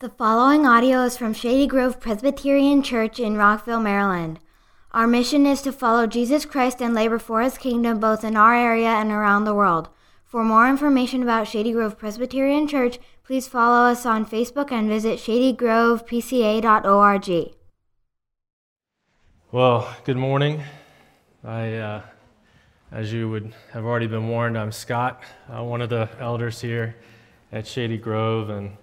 The following audio is from Shady Grove Presbyterian Church in Rockville, Maryland. Our mission is to follow Jesus Christ and labor for his kingdom both in our area and around the world. For more information about Shady Grove Presbyterian Church, please follow us on Facebook and visit shadygrovepca.org. Well, good morning. I, uh, as you would have already been warned, I'm Scott, uh, one of the elders here at Shady Grove, and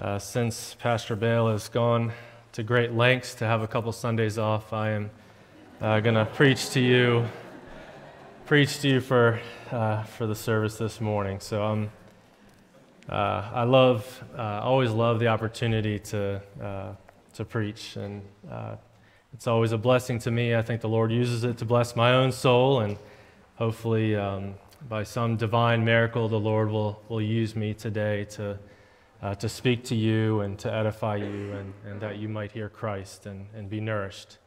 uh, since Pastor Bale has gone to great lengths to have a couple Sundays off, I am uh, going to preach to you, preach to you for uh, for the service this morning. So I'm. Uh, I love, uh, always love the opportunity to uh, to preach, and it's always a blessing to me. I think the Lord uses it to bless my own soul, and hopefully, um, by some divine miracle, the Lord will will use me today to uh, to speak to you and to edify you, and, and that you might hear Christ and, and be nourished.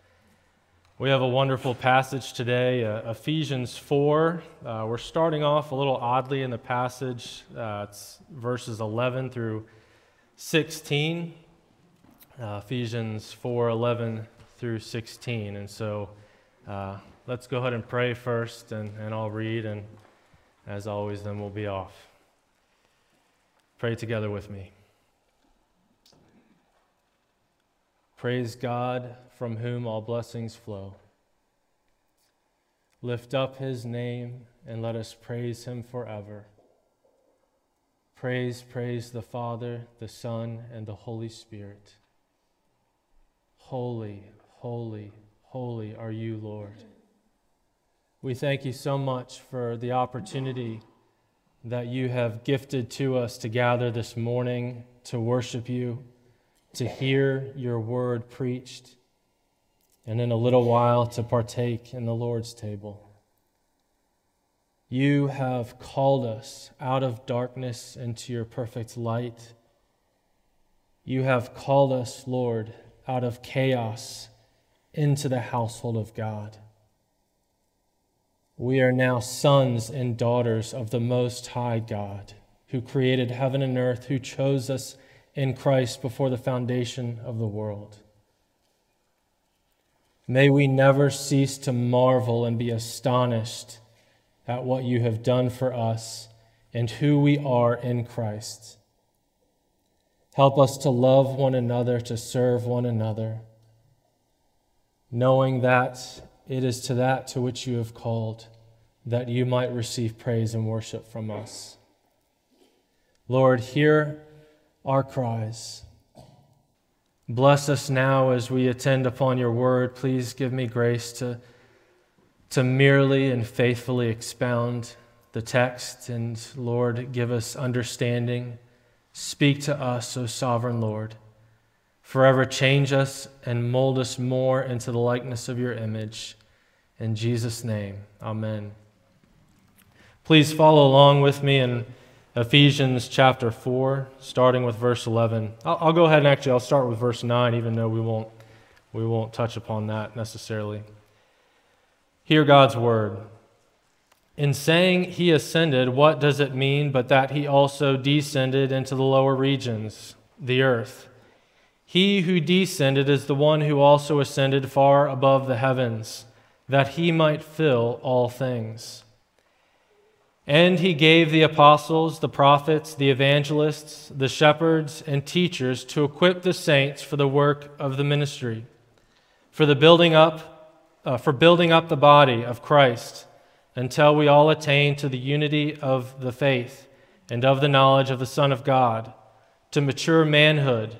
We have a wonderful passage today, uh, Ephesians 4. Uh, we're starting off a little oddly in the passage. Uh, it's verses 11 through 16. Uh, Ephesians 4 11 through 16. And so uh, let's go ahead and pray first, and, and I'll read, and as always, then we'll be off. Pray together with me. Praise God from whom all blessings flow. Lift up his name and let us praise him forever. Praise, praise the Father, the Son, and the Holy Spirit. Holy, holy, holy are you, Lord. We thank you so much for the opportunity that you have gifted to us to gather this morning to worship you, to hear your word preached, and in a little while to partake in the Lord's table. You have called us out of darkness into your perfect light. You have called us, Lord, out of chaos into the household of God. We are now sons and daughters of the Most High God, who created heaven and earth, who chose us in Christ before the foundation of the world. May we never cease to marvel and be astonished at what you have done for us and who we are in Christ. Help us to love one another, to serve one another, knowing that it is to that to which you have called, that you might receive praise and worship from us. Lord, hear our cries. Bless us now as we attend upon your word. Please give me grace to, to merely and faithfully expound the text. And Lord, give us understanding. Speak to us, O sovereign Lord. Forever change us and mold us more into the likeness of your image. In Jesus' name, amen. Please follow along with me in Ephesians chapter 4, starting with verse 11. I'll, I'll, go ahead and actually I'll start with verse 9, even though we won't, we won't touch upon that necessarily. Hear God's word. In saying he ascended, what does it mean but that he also descended into the lower regions, the earth? He who descended is the one who also ascended far above the heavens, that he might fill all things. And he gave the apostles, the prophets, the evangelists, the shepherds, and teachers to equip the saints for the work of the ministry, for the building up, uh, for building up the body of Christ, until we all attain to the unity of the faith and of the knowledge of the Son of God, to mature manhood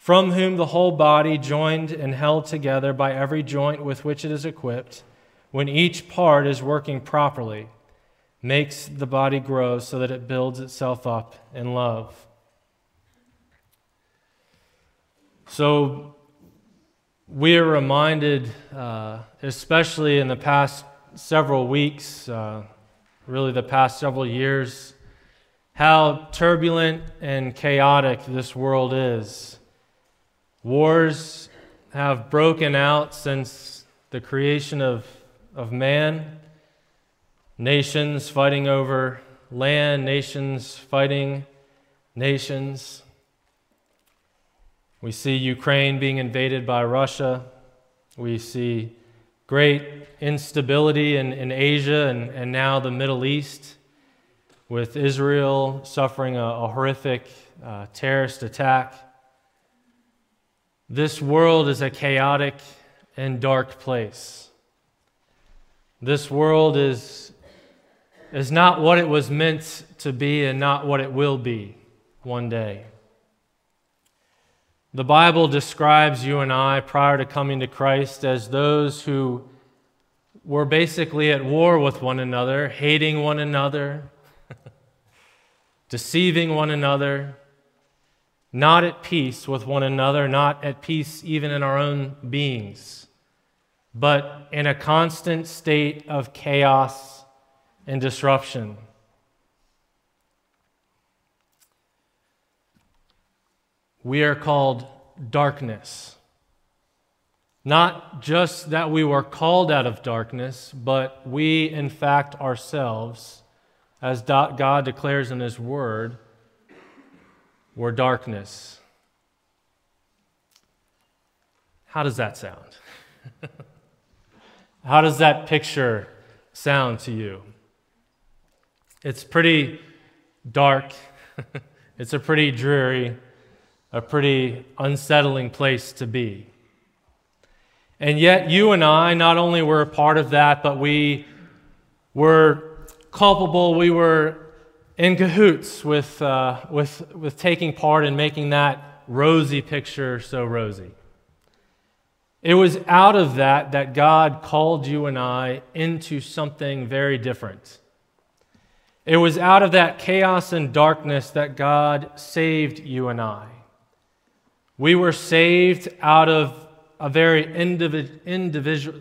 from whom the whole body, joined and held together by every joint with which it is equipped, when each part is working properly, makes the body grow so that it builds itself up in love. So, we are reminded, uh, especially in the past several weeks, uh, really the past several years, how turbulent and chaotic this world is. Wars have broken out since the creation of, of man, nations fighting over land, nations fighting nations. We see Ukraine being invaded by Russia. We see great instability in, in Asia and, and now the Middle East, with Israel suffering a, a horrific uh, terrorist attack. This world is a chaotic and dark place. This world is, is not what it was meant to be and not what it will be one day. The Bible describes you and I prior to coming to Christ as those who were basically at war with one another, hating one another, deceiving one another, not at peace with one another, not at peace even in our own beings, but in a constant state of chaos and disruption. we are called darkness. Not just that we were called out of darkness, but we, in fact, ourselves, as God declares in His Word, were darkness. How does that sound? How does that picture sound to you? It's pretty dark, it's a pretty dreary a pretty unsettling place to be. And yet, you and I not only were a part of that, but we were culpable, we were in cahoots with, uh, with, with taking part in making that rosy picture so rosy. It was out of that that God called you and I into something very different. It was out of that chaos and darkness that God saved you and I. We were saved out of a very individ, individual,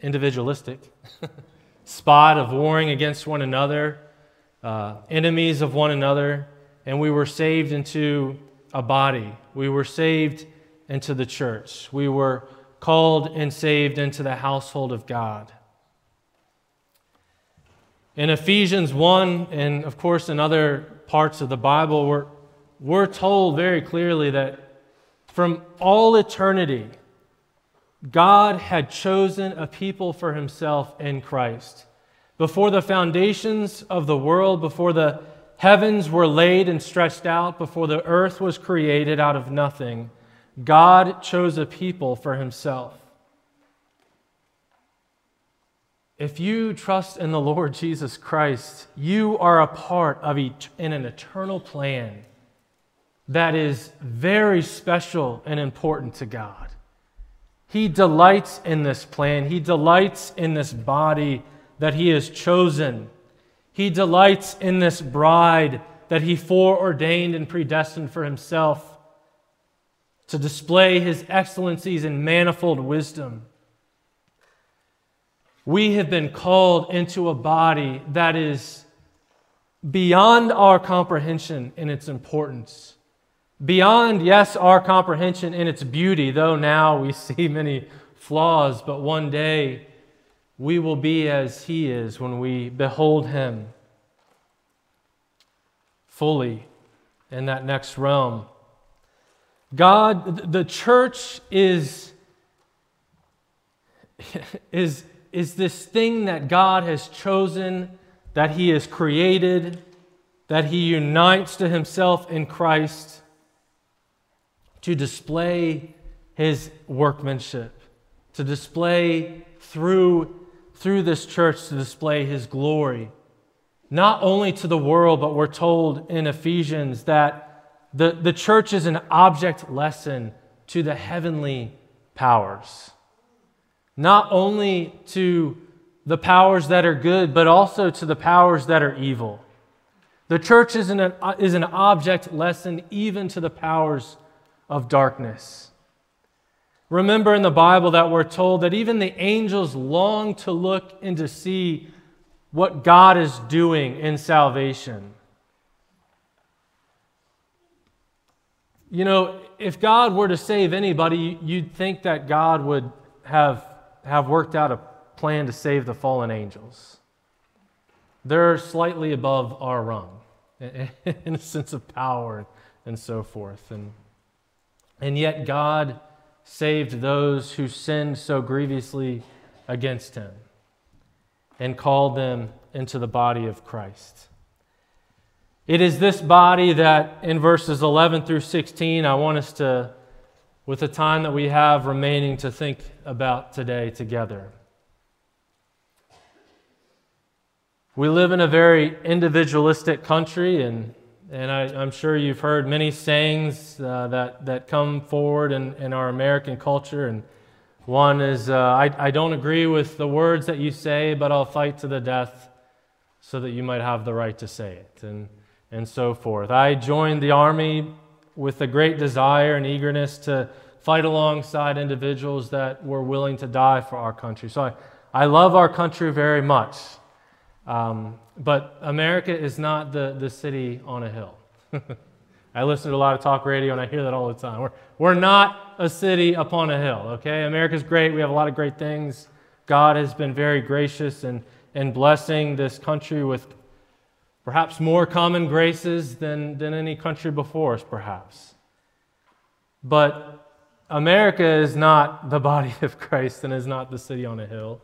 individualistic spot of warring against one another, uh, enemies of one another, and we were saved into a body. We were saved into the church. We were called and saved into the household of God. In Ephesians 1, and of course in other parts of the Bible, we're, we're told very clearly that from all eternity, God had chosen a people for himself in Christ. Before the foundations of the world, before the heavens were laid and stretched out, before the earth was created out of nothing, God chose a people for himself. If you trust in the Lord Jesus Christ, you are a part of in an eternal plan that is very special and important to God. He delights in this plan, He delights in this body that He has chosen. He delights in this bride that He foreordained and predestined for Himself to display His excellencies and manifold wisdom. We have been called into a body that is beyond our comprehension in its importance. Beyond, yes, our comprehension in its beauty, though now we see many flaws, but one day we will be as He is when we behold Him fully in that next realm. God, the church is, is, is this thing that God has chosen, that He has created, that He unites to Himself in Christ to display his workmanship, to display through, through this church, to display his glory. Not only to the world, but we're told in Ephesians that the, the church is an object lesson to the heavenly powers. Not only to the powers that are good, but also to the powers that are evil. The church is an, is an object lesson even to the powers of darkness. Remember in the Bible that we're told that even the angels long to look and to see what God is doing in salvation. You know, if God were to save anybody, you'd think that God would have, have worked out a plan to save the fallen angels. They're slightly above our rung in a sense of power and so forth. And, and yet, God saved those who sinned so grievously against him and called them into the body of Christ. It is this body that in verses 11 through 16, I want us to, with the time that we have remaining, to think about today together. We live in a very individualistic country, and, and I, am sure you've heard many sayings uh, that, that come forward in, in our American culture. And one is, uh, I, I don't agree with the words that you say, but I'll fight to the death so that you might have the right to say it. And and so forth. I joined the Army with a great desire and eagerness to fight alongside individuals that were willing to die for our country. So I, I love our country very much. Um, but America is not the, the city on a hill. I listen to a lot of talk radio and I hear that all the time. We're, we're not a city upon a hill, okay? America's great. We have a lot of great things. God has been very gracious and, and blessing this country with perhaps more common graces than, than any country before us, perhaps. But America is not the body of Christ and is not the city on a hill.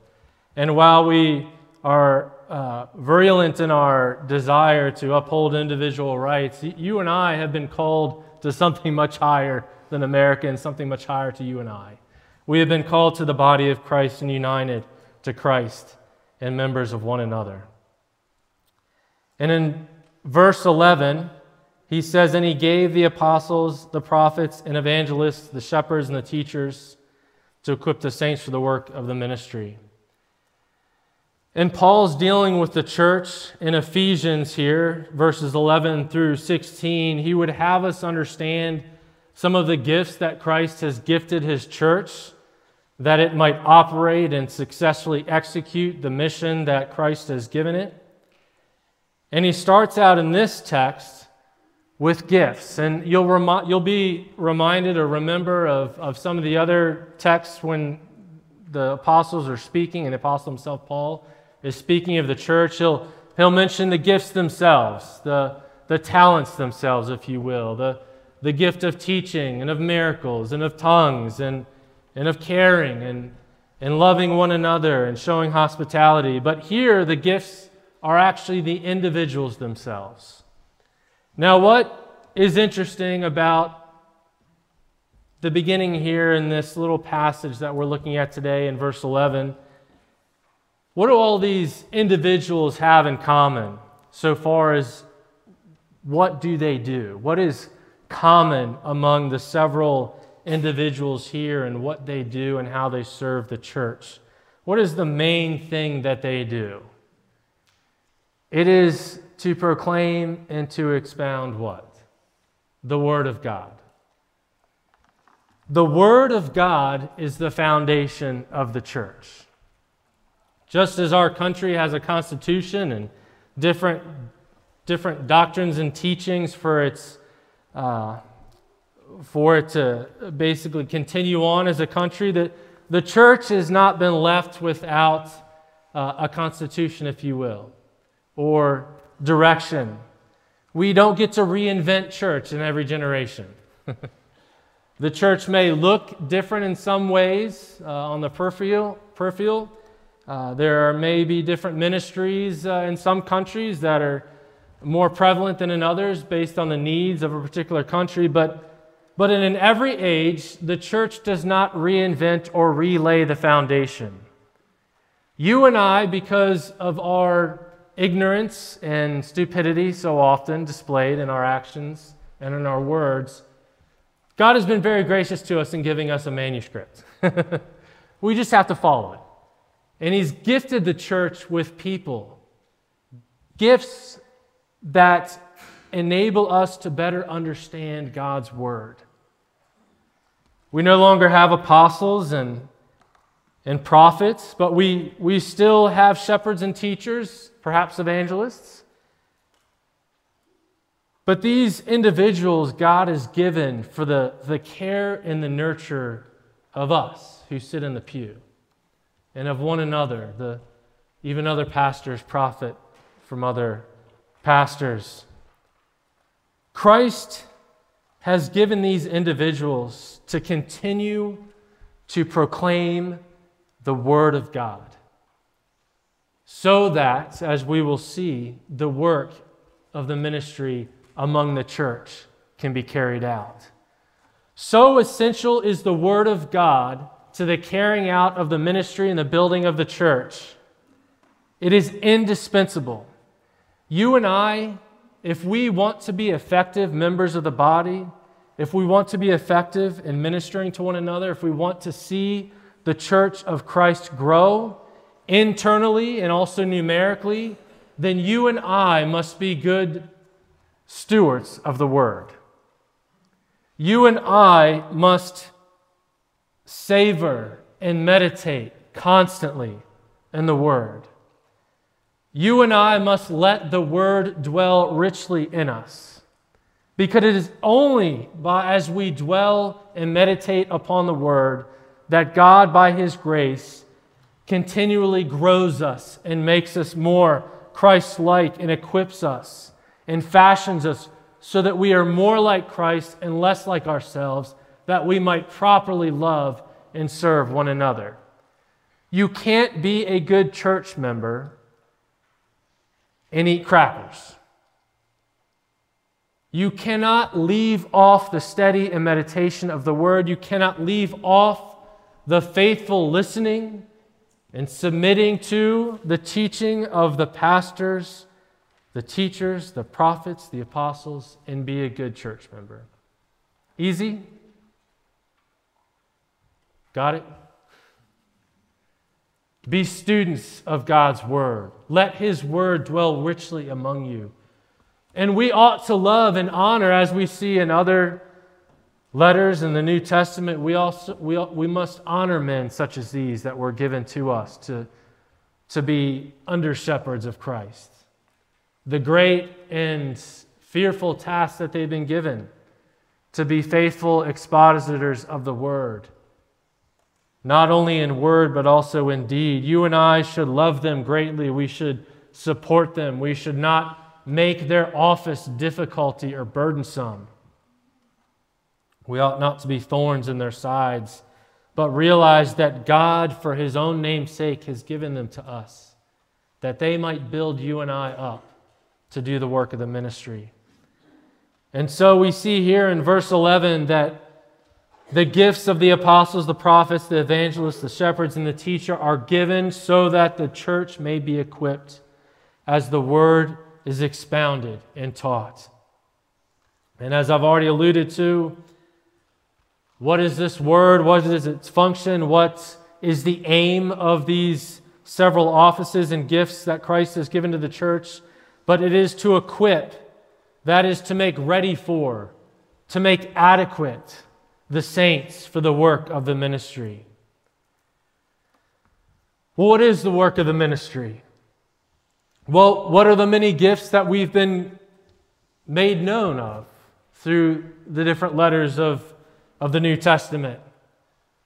And while we are uh, virulent in our desire to uphold individual rights, you and I have been called to something much higher than America and something much higher to you and I. We have been called to the body of Christ and united to Christ and members of one another. And in verse 11, he says, And he gave the apostles, the prophets, and evangelists, the shepherds, and the teachers to equip the saints for the work of the ministry. And Paul's dealing with the church in Ephesians here, verses 11 through 16. He would have us understand some of the gifts that Christ has gifted his church, that it might operate and successfully execute the mission that Christ has given it. And he starts out in this text with gifts. And you'll, remi- you'll be reminded or remember of, of some of the other texts when the apostles are speaking, and the apostle himself, Paul, is speaking of the church. He'll, he'll mention the gifts themselves, the, the talents themselves, if you will, the, the gift of teaching and of miracles and of tongues and, and of caring and, and loving one another and showing hospitality. But here, the gifts are actually the individuals themselves. Now, what is interesting about the beginning here in this little passage that we're looking at today in verse 11? What do all these individuals have in common so far as what do they do? What is common among the several individuals here and what they do and how they serve the church? What is the main thing that they do? It is to proclaim and to expound what? The Word of God. The Word of God is the foundation of the church. Just as our country has a constitution and different, different doctrines and teachings for, its, uh, for it to basically continue on as a country, that the church has not been left without uh, a constitution, if you will or direction. We don't get to reinvent church in every generation. the church may look different in some ways uh, on the peripheral. peripheral. Uh, there may be different ministries uh, in some countries that are more prevalent than in others based on the needs of a particular country, but but in every age, the church does not reinvent or relay the foundation. You and I, because of our ignorance and stupidity so often displayed in our actions and in our words, God has been very gracious to us in giving us a manuscript. we just have to follow it. And He's gifted the church with people, gifts that enable us to better understand God's Word. We no longer have apostles and, and prophets, but we, we still have shepherds and teachers, perhaps evangelists. But these individuals God has given for the, the care and the nurture of us who sit in the pew and of one another, the, even other pastors profit from other pastors. Christ has given these individuals to continue to proclaim the Word of God so that, as we will see, the work of the ministry among the church can be carried out. So essential is the Word of God to the carrying out of the ministry and the building of the church. It is indispensable. You and I, if we want to be effective members of the body, if we want to be effective in ministering to one another, if we want to see the church of Christ grow internally and also numerically, then you and I must be good stewards of the word. You and I must savor and meditate constantly in the word. You and I must let the word dwell richly in us. Because it is only by as we dwell and meditate upon the word that God, by his grace, continually grows us and makes us more Christ like and equips us and fashions us so that we are more like Christ and less like ourselves, that we might properly love and serve one another. You can't be a good church member and eat crackers. You cannot leave off the study and meditation of the word. You cannot leave off the faithful listening and submitting to the teaching of the pastors the teachers, the prophets, the apostles, and be a good church member. Easy? Got it? Be students of God's word. Let his word dwell richly among you. And we ought to love and honor, as we see in other letters in the New Testament, we, also, we, we must honor men such as these that were given to us to, to be under shepherds of Christ the great and fearful task that they've been given to be faithful expositors of the word, not only in word, but also in deed. You and I should love them greatly. We should support them. We should not make their office difficulty or burdensome. We ought not to be thorns in their sides, but realize that God, for his own name's sake, has given them to us, that they might build you and I up to do the work of the ministry. And so we see here in verse 11 that the gifts of the apostles, the prophets, the evangelists, the shepherds, and the teacher are given so that the church may be equipped as the word is expounded and taught. And as I've already alluded to, what is this word? What is its function? What is the aim of these several offices and gifts that Christ has given to the church? but it is to equip, that is to make ready for, to make adequate the saints for the work of the ministry. Well, what is the work of the ministry? Well, what are the many gifts that we've been made known of through the different letters of, of the New Testament?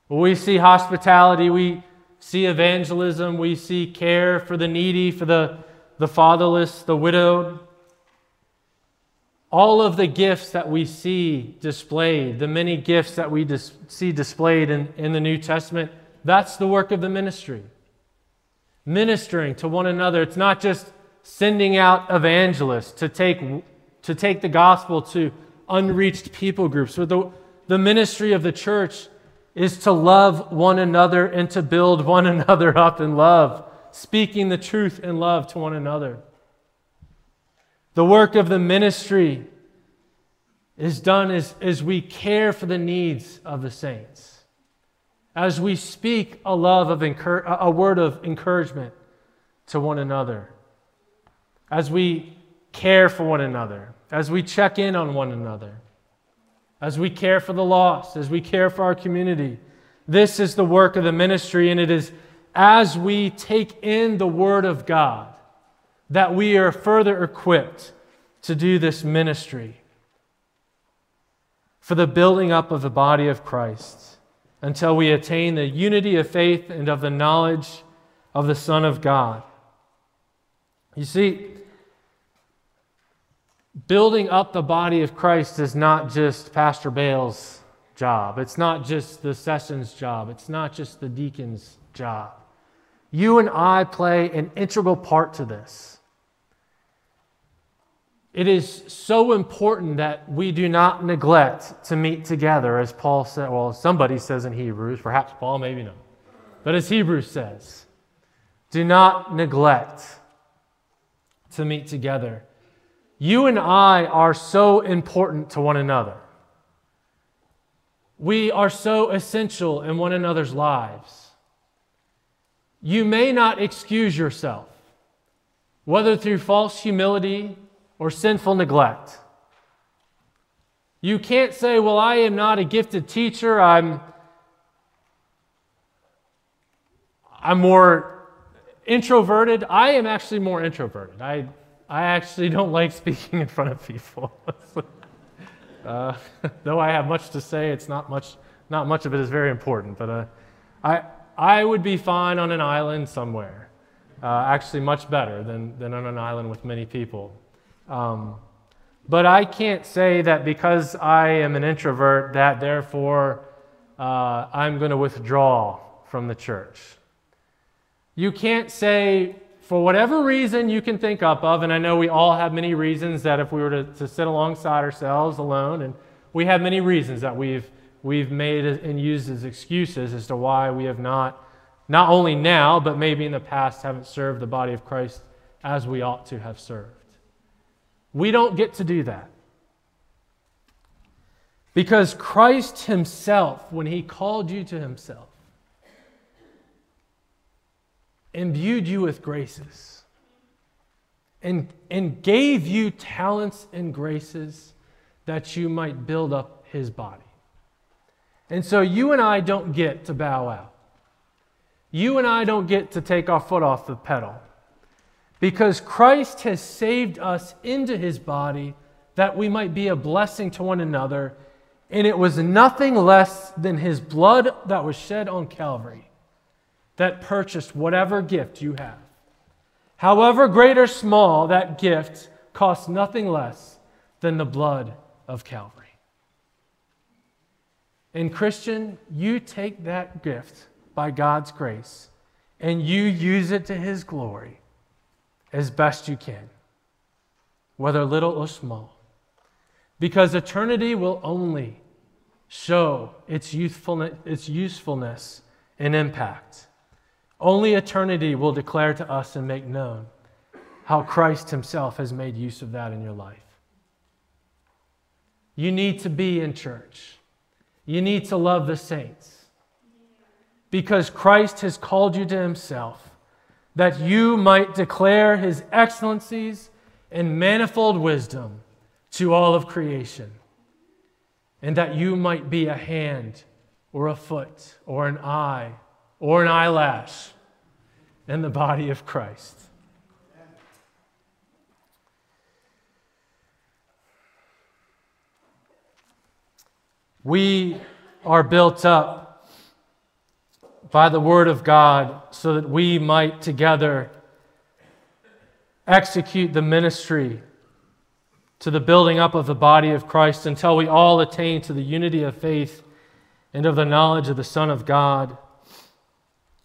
Well, we see hospitality, we see evangelism, we see care for the needy, for the the fatherless, the widowed. All of the gifts that we see displayed, the many gifts that we dis- see displayed in, in the New Testament, that's the work of the ministry. Ministering to one another. It's not just sending out evangelists to take, to take the gospel to unreached people groups. So the, the ministry of the church is to love one another and to build one another up in love speaking the truth in love to one another. The work of the ministry is done as, as we care for the needs of the saints, as we speak a love of a word of encouragement to one another, as we care for one another, as we check in on one another. as we care for the lost, as we care for our community. This is the work of the ministry, and it is as we take in the Word of God that we are further equipped to do this ministry for the building up of the body of Christ until we attain the unity of faith and of the knowledge of the Son of God. You see, building up the body of Christ is not just Pastor Bale's job. It's not just the sessions job. It's not just the deacon's job. You and I play an integral part to this. It is so important that we do not neglect to meet together, as Paul said, well, somebody says in Hebrews, perhaps Paul, maybe not. But as Hebrews says, do not neglect to meet together. You and I are so important to one another. We are so essential in one another's lives. You may not excuse yourself, whether through false humility or sinful neglect. You can't say, Well, I am not a gifted teacher. I'm, I'm more introverted. I am actually more introverted. I, I actually don't like speaking in front of people. uh, though I have much to say, it's not much, not much of it is very important. But uh, I, I would be fine on an island somewhere. Uh, actually, much better than, than on an island with many people. Um, but I can't say that because I am an introvert, that therefore uh, I'm going to withdraw from the church. You can't say, for whatever reason you can think up of, and I know we all have many reasons that if we were to, to sit alongside ourselves alone, and we have many reasons that we've, we've made and used as excuses as to why we have not, not only now, but maybe in the past, haven't served the body of Christ as we ought to have served. We don't get to do that. Because Christ Himself, when He called you to Himself, imbued you with graces and, and gave you talents and graces that you might build up His body. And so you and I don't get to bow out. You and I don't get to take our foot off the pedal because Christ has saved us into his body that we might be a blessing to one another. And it was nothing less than his blood that was shed on Calvary that purchased whatever gift you have. However great or small, that gift costs nothing less than the blood of Calvary. And, Christian, you take that gift by God's grace and you use it to his glory as best you can, whether little or small. Because eternity will only show its, youthfulness, its usefulness and impact. Only eternity will declare to us and make known how Christ Himself has made use of that in your life. You need to be in church. You need to love the saints. Because Christ has called you to Himself that you might declare his excellencies and manifold wisdom to all of creation, and that you might be a hand or a foot or an eye or an eyelash in the body of Christ. We are built up by the Word of God so that we might together execute the ministry to the building up of the body of Christ until we all attain to the unity of faith and of the knowledge of the Son of God.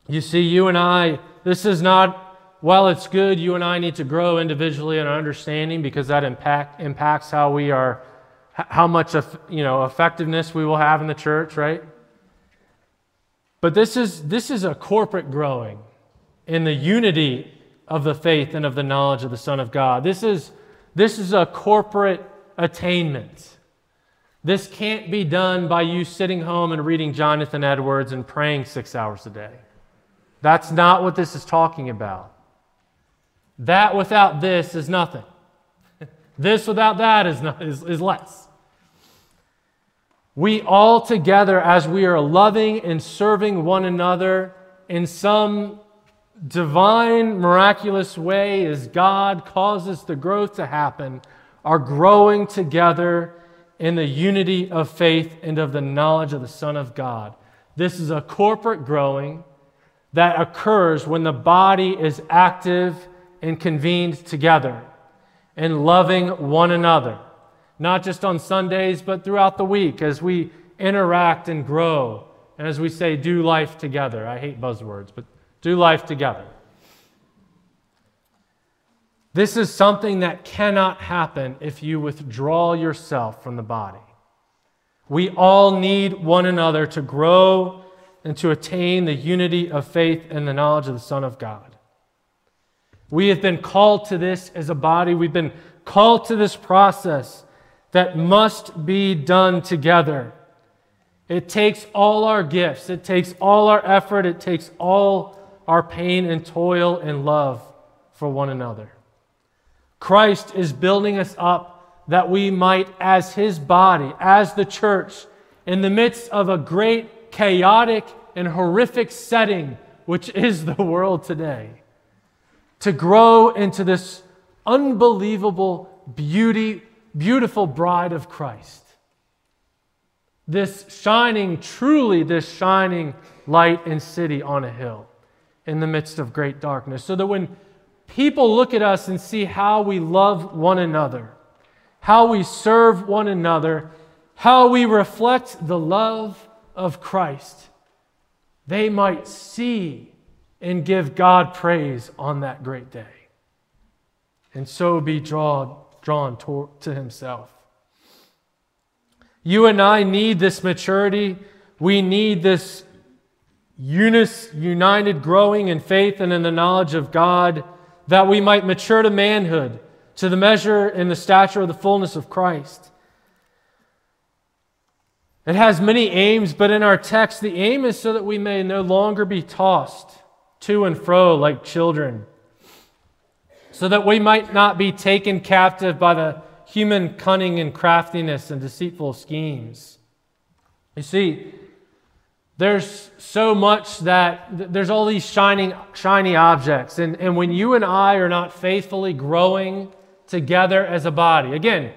You see, you and I, this is not, while it's good, you and I need to grow individually in our understanding because that impact, impacts how we are, how much of, you know, effectiveness we will have in the church, right? But this is, this is a corporate growing in the unity of the faith and of the knowledge of the Son of God. This is, this is a corporate attainment. This can't be done by you sitting home and reading Jonathan Edwards and praying six hours a day. That's not what this is talking about. That without this is nothing. this without that is, not, is, is less. We all together, as we are loving and serving one another in some divine, miraculous way, as God causes the growth to happen, are growing together in the unity of faith and of the knowledge of the Son of God. This is a corporate growing that occurs when the body is active and convened together and loving one another, not just on Sundays, but throughout the week as we interact and grow. And as we say, do life together. I hate buzzwords, but do life together. This is something that cannot happen if you withdraw yourself from the body. We all need one another to grow and to attain the unity of faith and the knowledge of the Son of God. We have been called to this as a body. We've been called to this process that must be done together. It takes all our gifts, it takes all our effort, it takes all our pain and toil and love for one another. Christ is building us up that we might, as his body, as the church, in the midst of a great, chaotic, and horrific setting, which is the world today, to grow into this unbelievable beauty, beautiful bride of Christ. This shining, truly, this shining light and city on a hill in the midst of great darkness. So that when people look at us and see how we love one another, how we serve one another, how we reflect the love of Christ, they might see and give God praise on that great day. And so be drawn, drawn to, to Himself. You and I need this maturity. We need this unis, united growing in faith and in the knowledge of God that we might mature to manhood, to the measure and the stature of the fullness of Christ. It has many aims, but in our text, the aim is so that we may no longer be tossed to and fro like children, so that we might not be taken captive by the human cunning and craftiness and deceitful schemes. You see, there's so much that there's all these shining, shiny objects. And, and when you and I are not faithfully growing together as a body, again,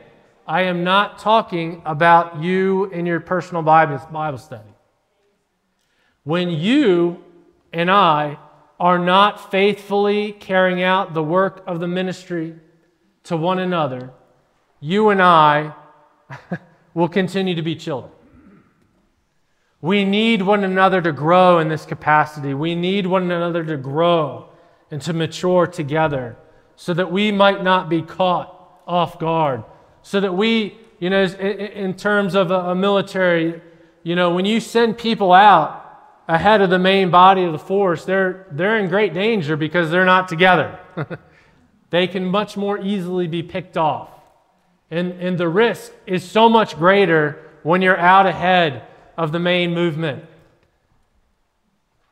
I am not talking about you in your personal Bible, Bible study. When you and I are not faithfully carrying out the work of the ministry to one another, you and I will continue to be children. We need one another to grow in this capacity. We need one another to grow and to mature together so that we might not be caught off guard. So that we, you know, in terms of a military, you know, when you send people out ahead of the main body of the force, they're, they're in great danger because they're not together. they can much more easily be picked off. And, and the risk is so much greater when you're out ahead of the main movement.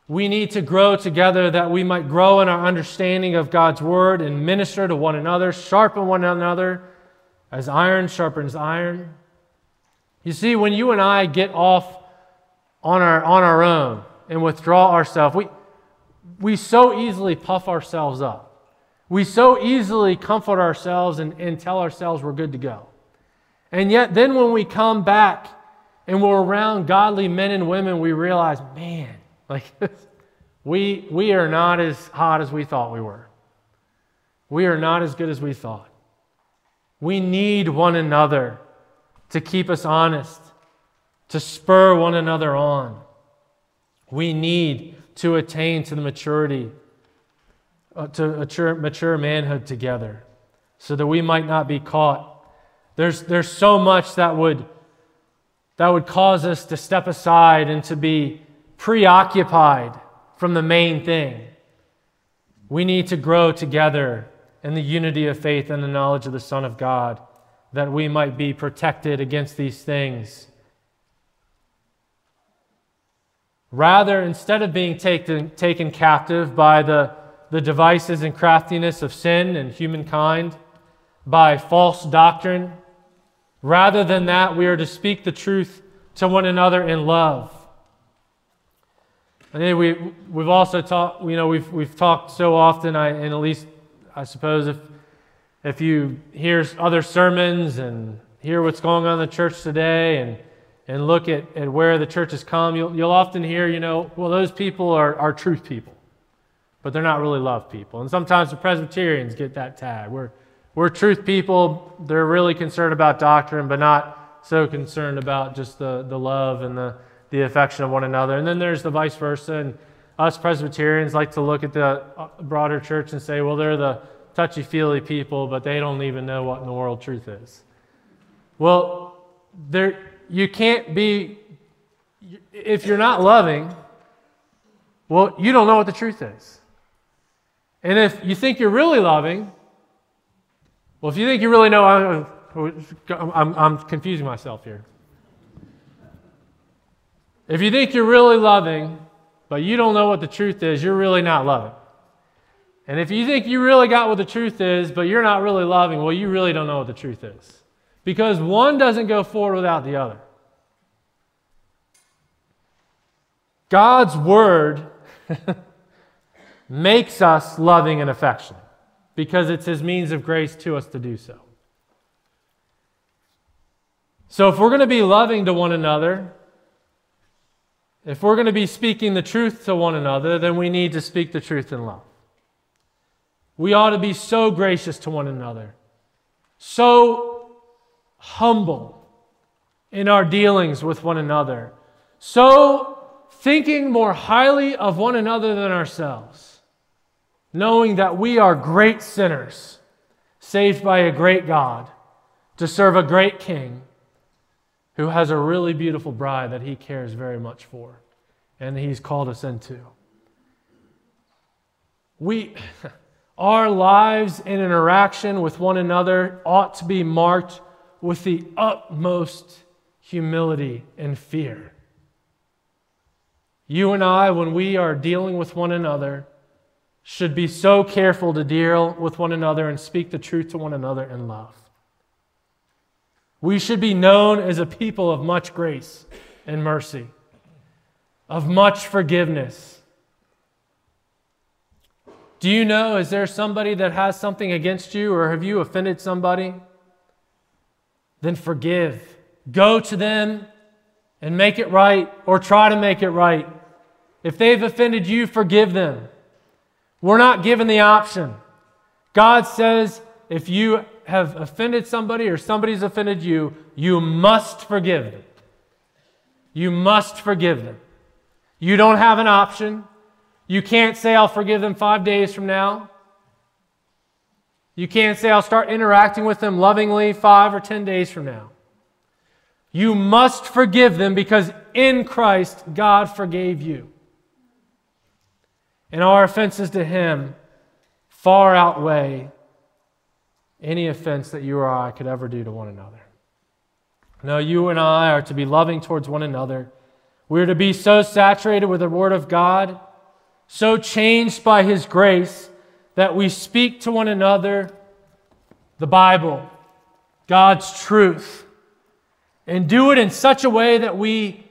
We need to grow together that we might grow in our understanding of God's word and minister to one another, sharpen one another as iron sharpens iron. You see, when you and I get off on our, on our own and withdraw ourselves, we, we so easily puff ourselves up. We so easily comfort ourselves and, and tell ourselves we're good to go. And yet, then when we come back and we're around godly men and women, we realize, man, like we, we are not as hot as we thought we were. We are not as good as we thought. We need one another to keep us honest, to spur one another on. We need to attain to the maturity, uh, to mature, mature manhood together, so that we might not be caught. There's, there's so much that would that would cause us to step aside and to be preoccupied from the main thing. We need to grow together in the unity of faith and the knowledge of the Son of God that we might be protected against these things. Rather, instead of being taken, taken captive by the, the devices and craftiness of sin and humankind, by false doctrine, Rather than that, we are to speak the truth to one another in love. Think we, we've also talked, you know, we've, we've talked so often, I, and at least I suppose if, if you hear other sermons and hear what's going on in the church today and, and look at, at where the church has come, you'll, you'll often hear, you know, well, those people are, are truth people, but they're not really love people. And sometimes the Presbyterians get that tag. We're, we're truth people. They're really concerned about doctrine, but not so concerned about just the, the love and the, the affection of one another. And then there's the vice versa. And us Presbyterians like to look at the uh, broader church and say, well, they're the touchy feely people, but they don't even know what in the world truth is. Well, there, you can't be, if you're not loving, well, you don't know what the truth is. And if you think you're really loving, well, if you think you really know, I'm, I'm confusing myself here. If you think you're really loving, but you don't know what the truth is, you're really not loving. And if you think you really got what the truth is, but you're not really loving, well, you really don't know what the truth is. Because one doesn't go forward without the other. God's word makes us loving and affectionate because it's his means of grace to us to do so. So, if we're going to be loving to one another, if we're going to be speaking the truth to one another, then we need to speak the truth in love. We ought to be so gracious to one another, so humble in our dealings with one another, so thinking more highly of one another than ourselves, knowing that we are great sinners, saved by a great God, to serve a great King who has a really beautiful bride that he cares very much for and he's called us into. We, our lives and interaction with one another ought to be marked with the utmost humility and fear. You and I, when we are dealing with one another, should be so careful to deal with one another and speak the truth to one another in love. We should be known as a people of much grace and mercy, of much forgiveness. Do you know, is there somebody that has something against you, or have you offended somebody? Then forgive. Go to them and make it right, or try to make it right. If they've offended you, forgive them. We're not given the option. God says, if you have offended somebody or somebody's offended you, you must forgive them. You must forgive them. You don't have an option. You can't say, I'll forgive them five days from now. You can't say, I'll start interacting with them lovingly five or ten days from now. You must forgive them because in Christ, God forgave you. And our offenses to Him far outweigh any offense that you or I could ever do to one another. No, you and I are to be loving towards one another. We're to be so saturated with the Word of God, so changed by His grace, that we speak to one another the Bible, God's truth, and do it in such a way that we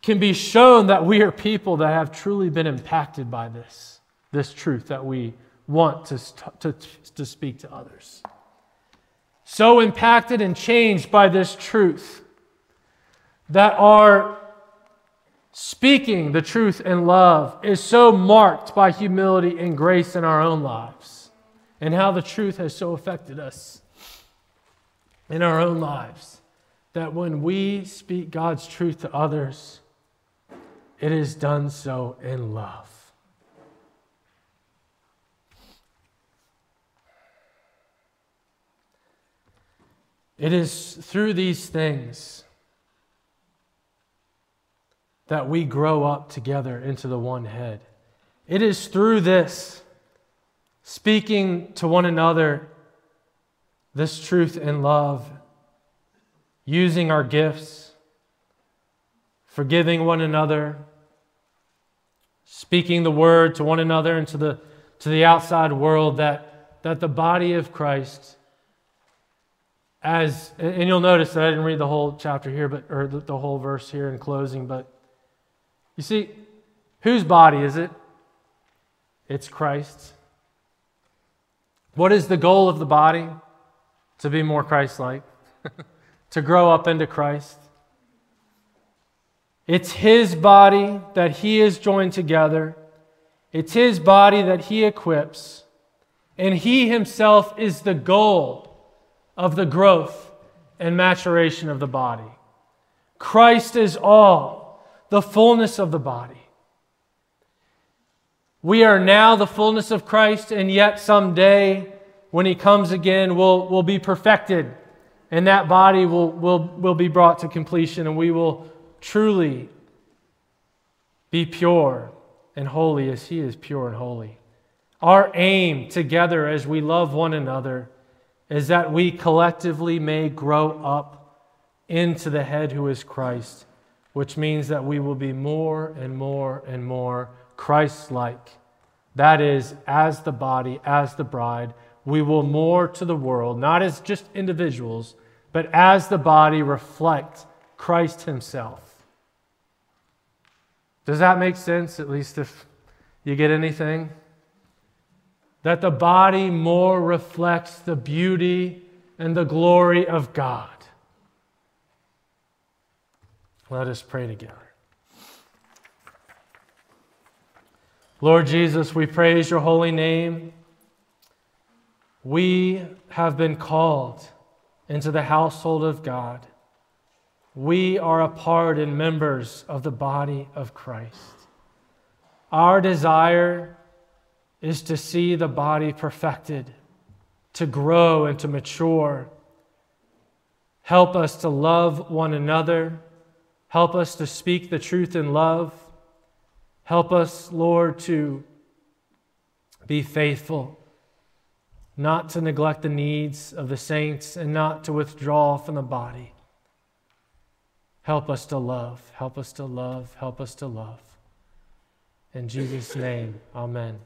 can be shown that we are people that have truly been impacted by this, this truth that we want to, to, to speak to others. So impacted and changed by this truth that our speaking the truth in love is so marked by humility and grace in our own lives, and how the truth has so affected us in our own lives that when we speak God's truth to others, it is done so in love. It is through these things that we grow up together into the one head. It is through this, speaking to one another this truth in love, using our gifts, forgiving one another, speaking the word to one another and to the, to the outside world that, that the body of Christ as, and you'll notice that I didn't read the whole chapter here, but, or the, the whole verse here in closing, but you see, whose body is it? It's Christ's. What is the goal of the body? To be more Christ like, to grow up into Christ. It's His body that He is joined together, it's His body that He equips, and He Himself is the goal of the growth and maturation of the body. Christ is all, the fullness of the body. We are now the fullness of Christ, and yet someday, when He comes again, we'll, we'll be perfected, and that body will, will, will be brought to completion, and we will truly be pure and holy as He is pure and holy. Our aim together as we love one another is that we collectively may grow up into the head who is Christ, which means that we will be more and more and more Christ like. That is, as the body, as the bride, we will more to the world, not as just individuals, but as the body reflect Christ Himself. Does that make sense, at least if you get anything? that the body more reflects the beauty and the glory of God. Let us pray together. Lord Jesus, we praise your holy name. We have been called into the household of God. We are a part and members of the body of Christ. Our desire is to see the body perfected, to grow and to mature. Help us to love one another. Help us to speak the truth in love. Help us, Lord, to be faithful, not to neglect the needs of the saints and not to withdraw from the body. Help us to love. Help us to love. Help us to love. In Jesus' name, amen.